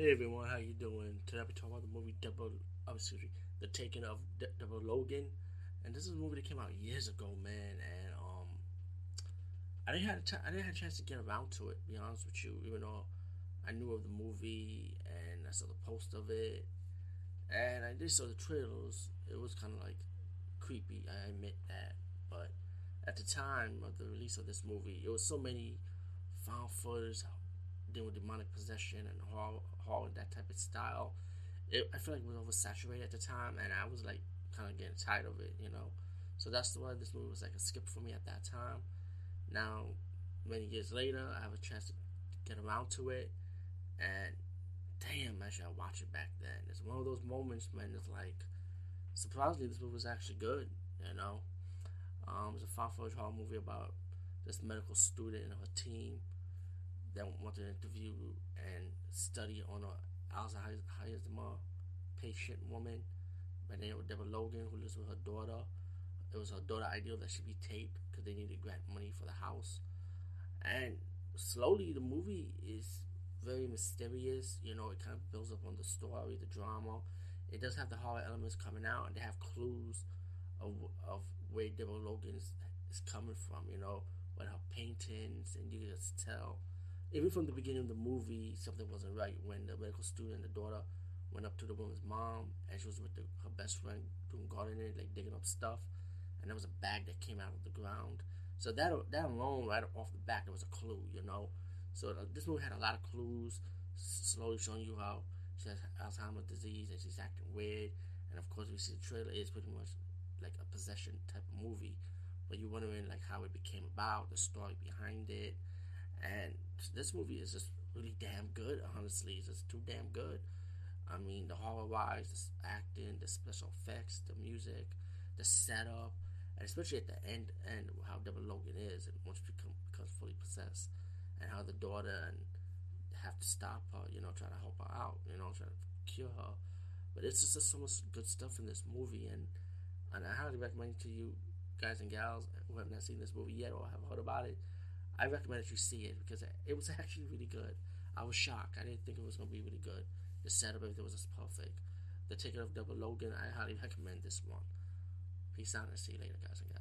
Hey everyone, how you doing? Today I'll be talking about the movie Double, oh, excuse me, The Taking of D- Deborah Logan, and this is a movie that came out years ago, man. And um, I didn't have t- I didn't have a chance to get around to it. To be honest with you, even though I knew of the movie and I saw the post of it, and I did saw the trailers. It was kind of like creepy. I admit that, but at the time of the release of this movie, it was so many found footage dealing with demonic possession and horror, that type of style. It, I feel like it was oversaturated at the time, and I was like kind of getting tired of it, you know. So that's why this movie was like a skip for me at that time. Now, many years later, I have a chance to get around to it, and damn, I should have watched it back then. It's one of those moments, man. It's like surprisingly, this movie was actually good, you know. Um, it's a found footage horror movie about this medical student and her team that wanted to interview and study on a Alzheimer's patient woman by the name of Deborah Logan, who lives with her daughter. It was her daughter ideal that she be taped because they needed to grant money for the house. And slowly, the movie is very mysterious. You know, it kind of builds up on the story, the drama. It does have the horror elements coming out, and they have clues of, of where Deborah Logan is, is coming from. You know, with her paintings, and you can just tell even from the beginning of the movie, something wasn't right when the medical student, and the daughter, went up to the woman's mom and she was with the, her best friend doing gardening, like digging up stuff, and there was a bag that came out of the ground. So that that alone, right off the back, there was a clue, you know. So uh, this movie had a lot of clues, slowly showing you how she has Alzheimer's disease and she's acting weird. And of course, we see the trailer is pretty much like a possession type of movie, but you're wondering like how it became about, the story behind it this movie is just really damn good. Honestly, it's just too damn good. I mean, the horror wise, the acting, the special effects, the music, the setup, and especially at the end, and how Deborah Logan is, and once become, becomes fully possessed, and how the daughter and have to stop her, you know, try to help her out, you know, try to cure her. But it's just, just so much good stuff in this movie, and and I highly recommend to you guys and gals who have not seen this movie yet or have heard about it I recommend that you see it because it was actually really good. I was shocked. I didn't think it was going to be really good. The setup, everything was just perfect. The Ticket of Deborah Logan, I highly recommend this one. Peace out and see you later, guys and gals.